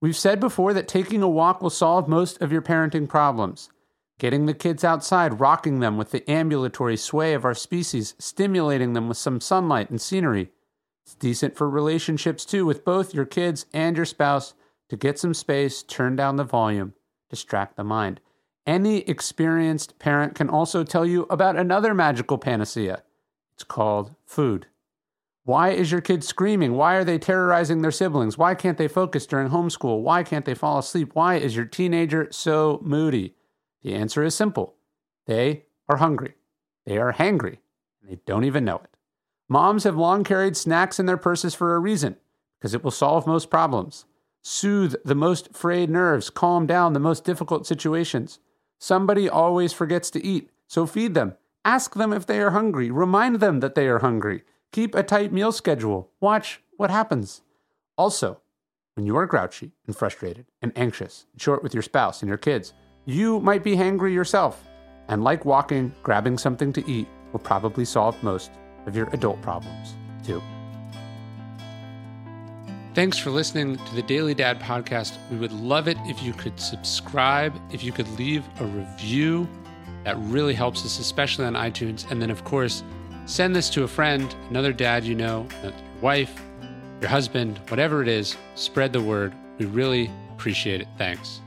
We've said before that taking a walk will solve most of your parenting problems. Getting the kids outside, rocking them with the ambulatory sway of our species, stimulating them with some sunlight and scenery. It's decent for relationships too, with both your kids and your spouse to get some space, turn down the volume, distract the mind. Any experienced parent can also tell you about another magical panacea. It's called food. Why is your kid screaming? Why are they terrorizing their siblings? Why can't they focus during homeschool? Why can't they fall asleep? Why is your teenager so moody? The answer is simple they are hungry. They are hangry, and they don't even know it. Moms have long carried snacks in their purses for a reason because it will solve most problems, soothe the most frayed nerves, calm down the most difficult situations. Somebody always forgets to eat, so feed them. Ask them if they are hungry. Remind them that they are hungry. Keep a tight meal schedule. Watch what happens. Also, when you are grouchy and frustrated and anxious and short with your spouse and your kids, you might be hangry yourself. And like walking, grabbing something to eat will probably solve most of your adult problems, too. Thanks for listening to the Daily Dad podcast. We would love it if you could subscribe, if you could leave a review. That really helps us, especially on iTunes. And then, of course, send this to a friend, another dad you know, your wife, your husband, whatever it is. Spread the word. We really appreciate it. Thanks.